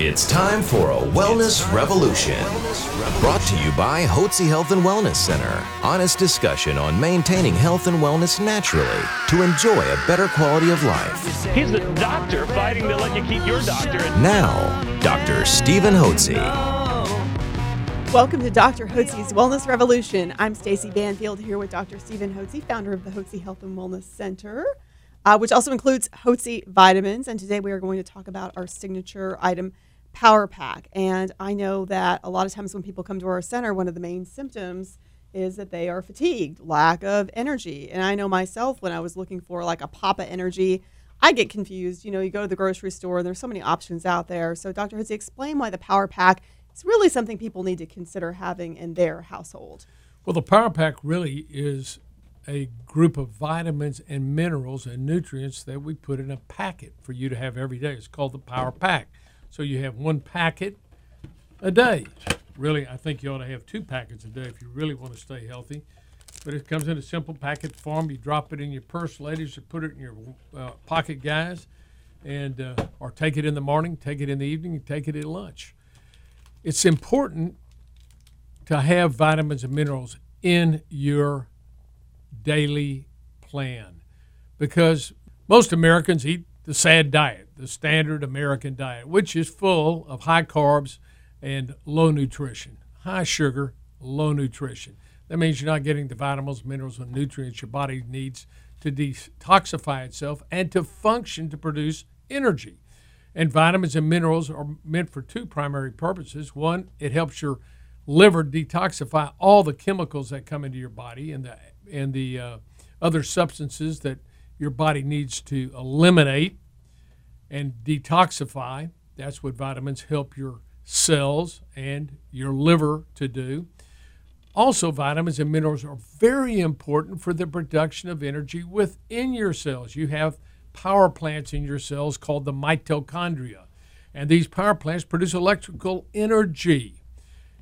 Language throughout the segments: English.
It's time for a wellness revolution. Brought to you by Hotze Health and Wellness Center. Honest discussion on maintaining health and wellness naturally to enjoy a better quality of life. He's the doctor fighting to let you keep your doctorate. Now, Dr. Stephen Hotze. Welcome to Dr. Hotze's Wellness Revolution. I'm Stacy Banfield here with Dr. Stephen Hotze, founder of the Hotze Health and Wellness Center, uh, which also includes Hotze vitamins. And today we are going to talk about our signature item, Power Pack. And I know that a lot of times when people come to our center, one of the main symptoms is that they are fatigued, lack of energy. And I know myself when I was looking for like a pop of energy, I get confused. You know, you go to the grocery store there's so many options out there. So, Dr. Hotze, explain why the Power Pack is really something people need to consider having in their household. Well, the Power Pack really is a group of vitamins and minerals and nutrients that we put in a packet for you to have every day. It's called the Power Pack. So you have one packet a day. Really, I think you ought to have two packets a day if you really want to stay healthy. But it comes in a simple packet form. You drop it in your purse, ladies, or put it in your uh, pocket, guys, and uh, or take it in the morning, take it in the evening, take it at lunch. It's important to have vitamins and minerals in your daily plan because most Americans eat the sad diet, the standard American diet, which is full of high carbs and low nutrition, high sugar, low nutrition. That means you're not getting the vitamins, minerals, and nutrients your body needs to detoxify itself and to function to produce energy. And vitamins and minerals are meant for two primary purposes. One, it helps your liver detoxify all the chemicals that come into your body and the and the uh, other substances that your body needs to eliminate and detoxify. That's what vitamins help your cells and your liver to do. Also, vitamins and minerals are very important for the production of energy within your cells. You have power plants in your cells called the mitochondria. And these power plants produce electrical energy.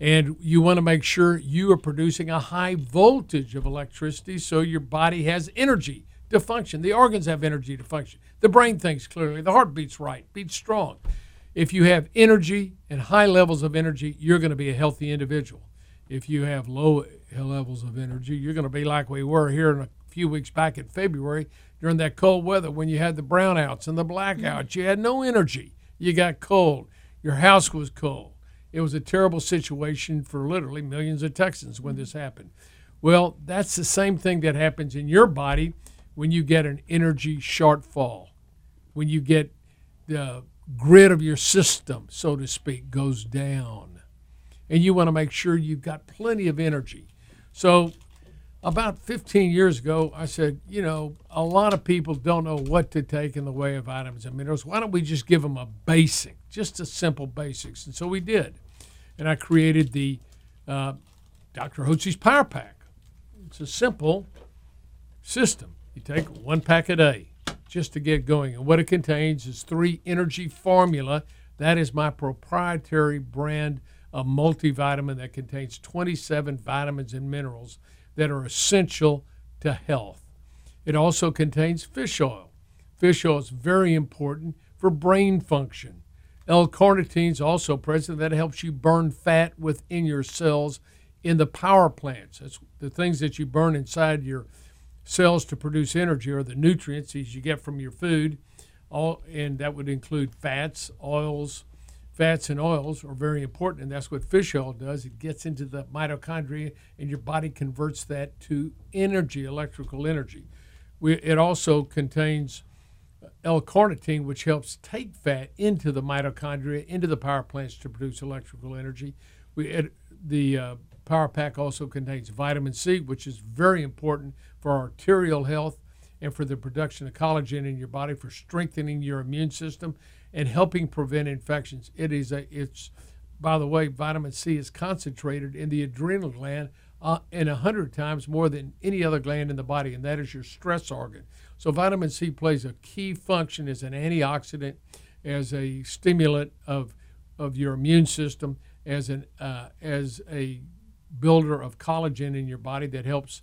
And you want to make sure you are producing a high voltage of electricity so your body has energy to function. The organs have energy to function. The brain thinks clearly. The heart beats right, beats strong. If you have energy and high levels of energy, you're going to be a healthy individual. If you have low levels of energy, you're going to be like we were here in a few weeks back in February during that cold weather when you had the brownouts and the blackouts. You had no energy. You got cold. Your house was cold. It was a terrible situation for literally millions of Texans when this happened. Well, that's the same thing that happens in your body when you get an energy shortfall, when you get the grid of your system, so to speak, goes down. And you want to make sure you've got plenty of energy. So about 15 years ago, I said, you know, a lot of people don't know what to take in the way of vitamins and minerals. Why don't we just give them a basic, just a simple basics? And so we did. And I created the uh, Dr. Hotze's Power Pack. It's a simple system. You take one pack a day just to get going. And what it contains is three energy formula. That is my proprietary brand of multivitamin that contains 27 vitamins and minerals that are essential to health. It also contains fish oil. Fish oil is very important for brain function. L-carnitine is also present that helps you burn fat within your cells in the power plants. That's the things that you burn inside your cells to produce energy are the nutrients as you get from your food. All, and that would include fats, oils, fats and oils are very important, and that's what fish oil does. It gets into the mitochondria, and your body converts that to energy, electrical energy. We, it also contains L-carnitine, which helps take fat into the mitochondria, into the power plants to produce electrical energy. We, it, the uh, Power Pack also contains vitamin C, which is very important for arterial health and for the production of collagen in your body, for strengthening your immune system and helping prevent infections. It is a it's by the way, vitamin C is concentrated in the adrenal gland uh, and a hundred times more than any other gland in the body, and that is your stress organ. So vitamin C plays a key function as an antioxidant, as a stimulant of of your immune system, as an uh, as a builder of collagen in your body that helps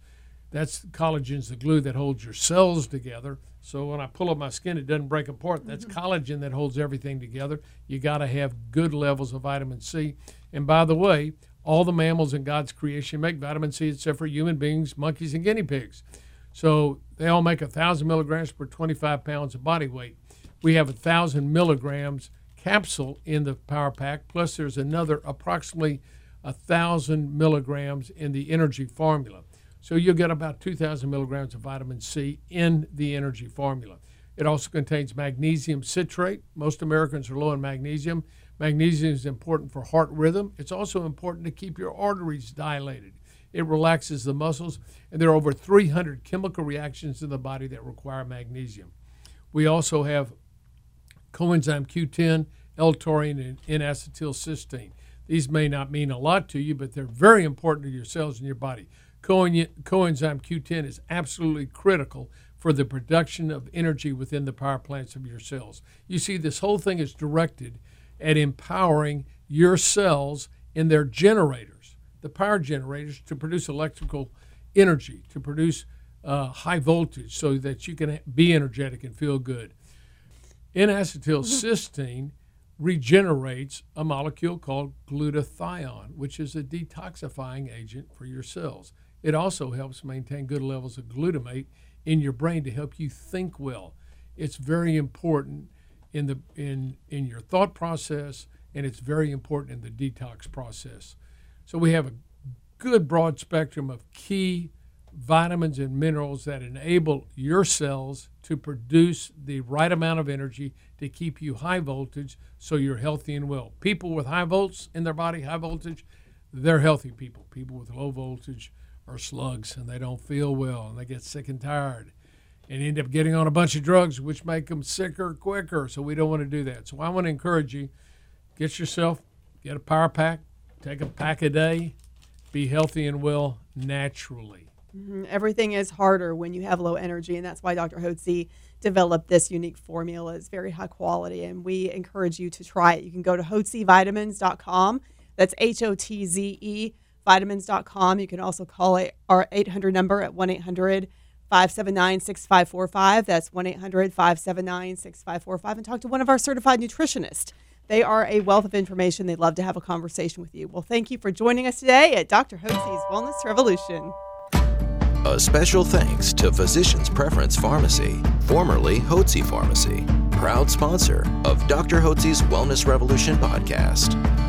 That's collagen's the glue that holds your cells together. So when I pull up my skin, it doesn't break apart. That's mm-hmm. collagen that holds everything together. You got to have good levels of vitamin C. And by the way, all the mammals in God's creation make vitamin C except for human beings, monkeys, and guinea pigs. So they all make a thousand milligrams per 25 pounds of body weight. We have a thousand milligrams capsule in the Power Pack, plus there's another approximately a thousand milligrams in the energy formula. So you'll get about 2,000 milligrams of vitamin C in the energy formula. It also contains magnesium citrate. Most Americans are low in magnesium. Magnesium is important for heart rhythm. It's also important to keep your arteries dilated. It relaxes the muscles, and there are over 300 chemical reactions in the body that require magnesium. We also have coenzyme Q10, L-taurine, and N-acetylcysteine. These may not mean a lot to you, but they're very important to your cells in your body. Coenzyme Q10 is absolutely critical for the production of energy within the power plants of your cells. You see, this whole thing is directed at empowering your cells in their generators, the power generators, to produce electrical energy, to produce uh, high voltage so that you can be energetic and feel good. N acetylcysteine regenerates a molecule called glutathione, which is a detoxifying agent for your cells. It also helps maintain good levels of glutamate in your brain to help you think well. It's very important in the in in your thought process and it's very important in the detox process. So we have a good broad spectrum of key vitamins and minerals that enable your cells to produce the right amount of energy to keep you high voltage so you're healthy and well. People with high volts in their body, high voltage, they're healthy people. People with low voltage are slugs and they don't feel well and they get sick and tired and end up getting on a bunch of drugs which make them sicker quicker. So we don't want to do that. So I want to encourage you get yourself get a power pack, take a pack a day, be healthy and well naturally. Mm-hmm. Everything is harder when you have low energy, and that's why Dr. Hotze developed this unique formula. It's very high quality, and we encourage you to try it. You can go to hotzevitamins.com. That's H O T Z E vitamins.com. You can also call our 800 number at 1 800 579 6545. That's 1 800 579 6545. And talk to one of our certified nutritionists. They are a wealth of information. They'd love to have a conversation with you. Well, thank you for joining us today at Dr. Hotze's Wellness Revolution. A special thanks to Physicians Preference Pharmacy, formerly Hotze Pharmacy, proud sponsor of Dr. Hotze's Wellness Revolution podcast.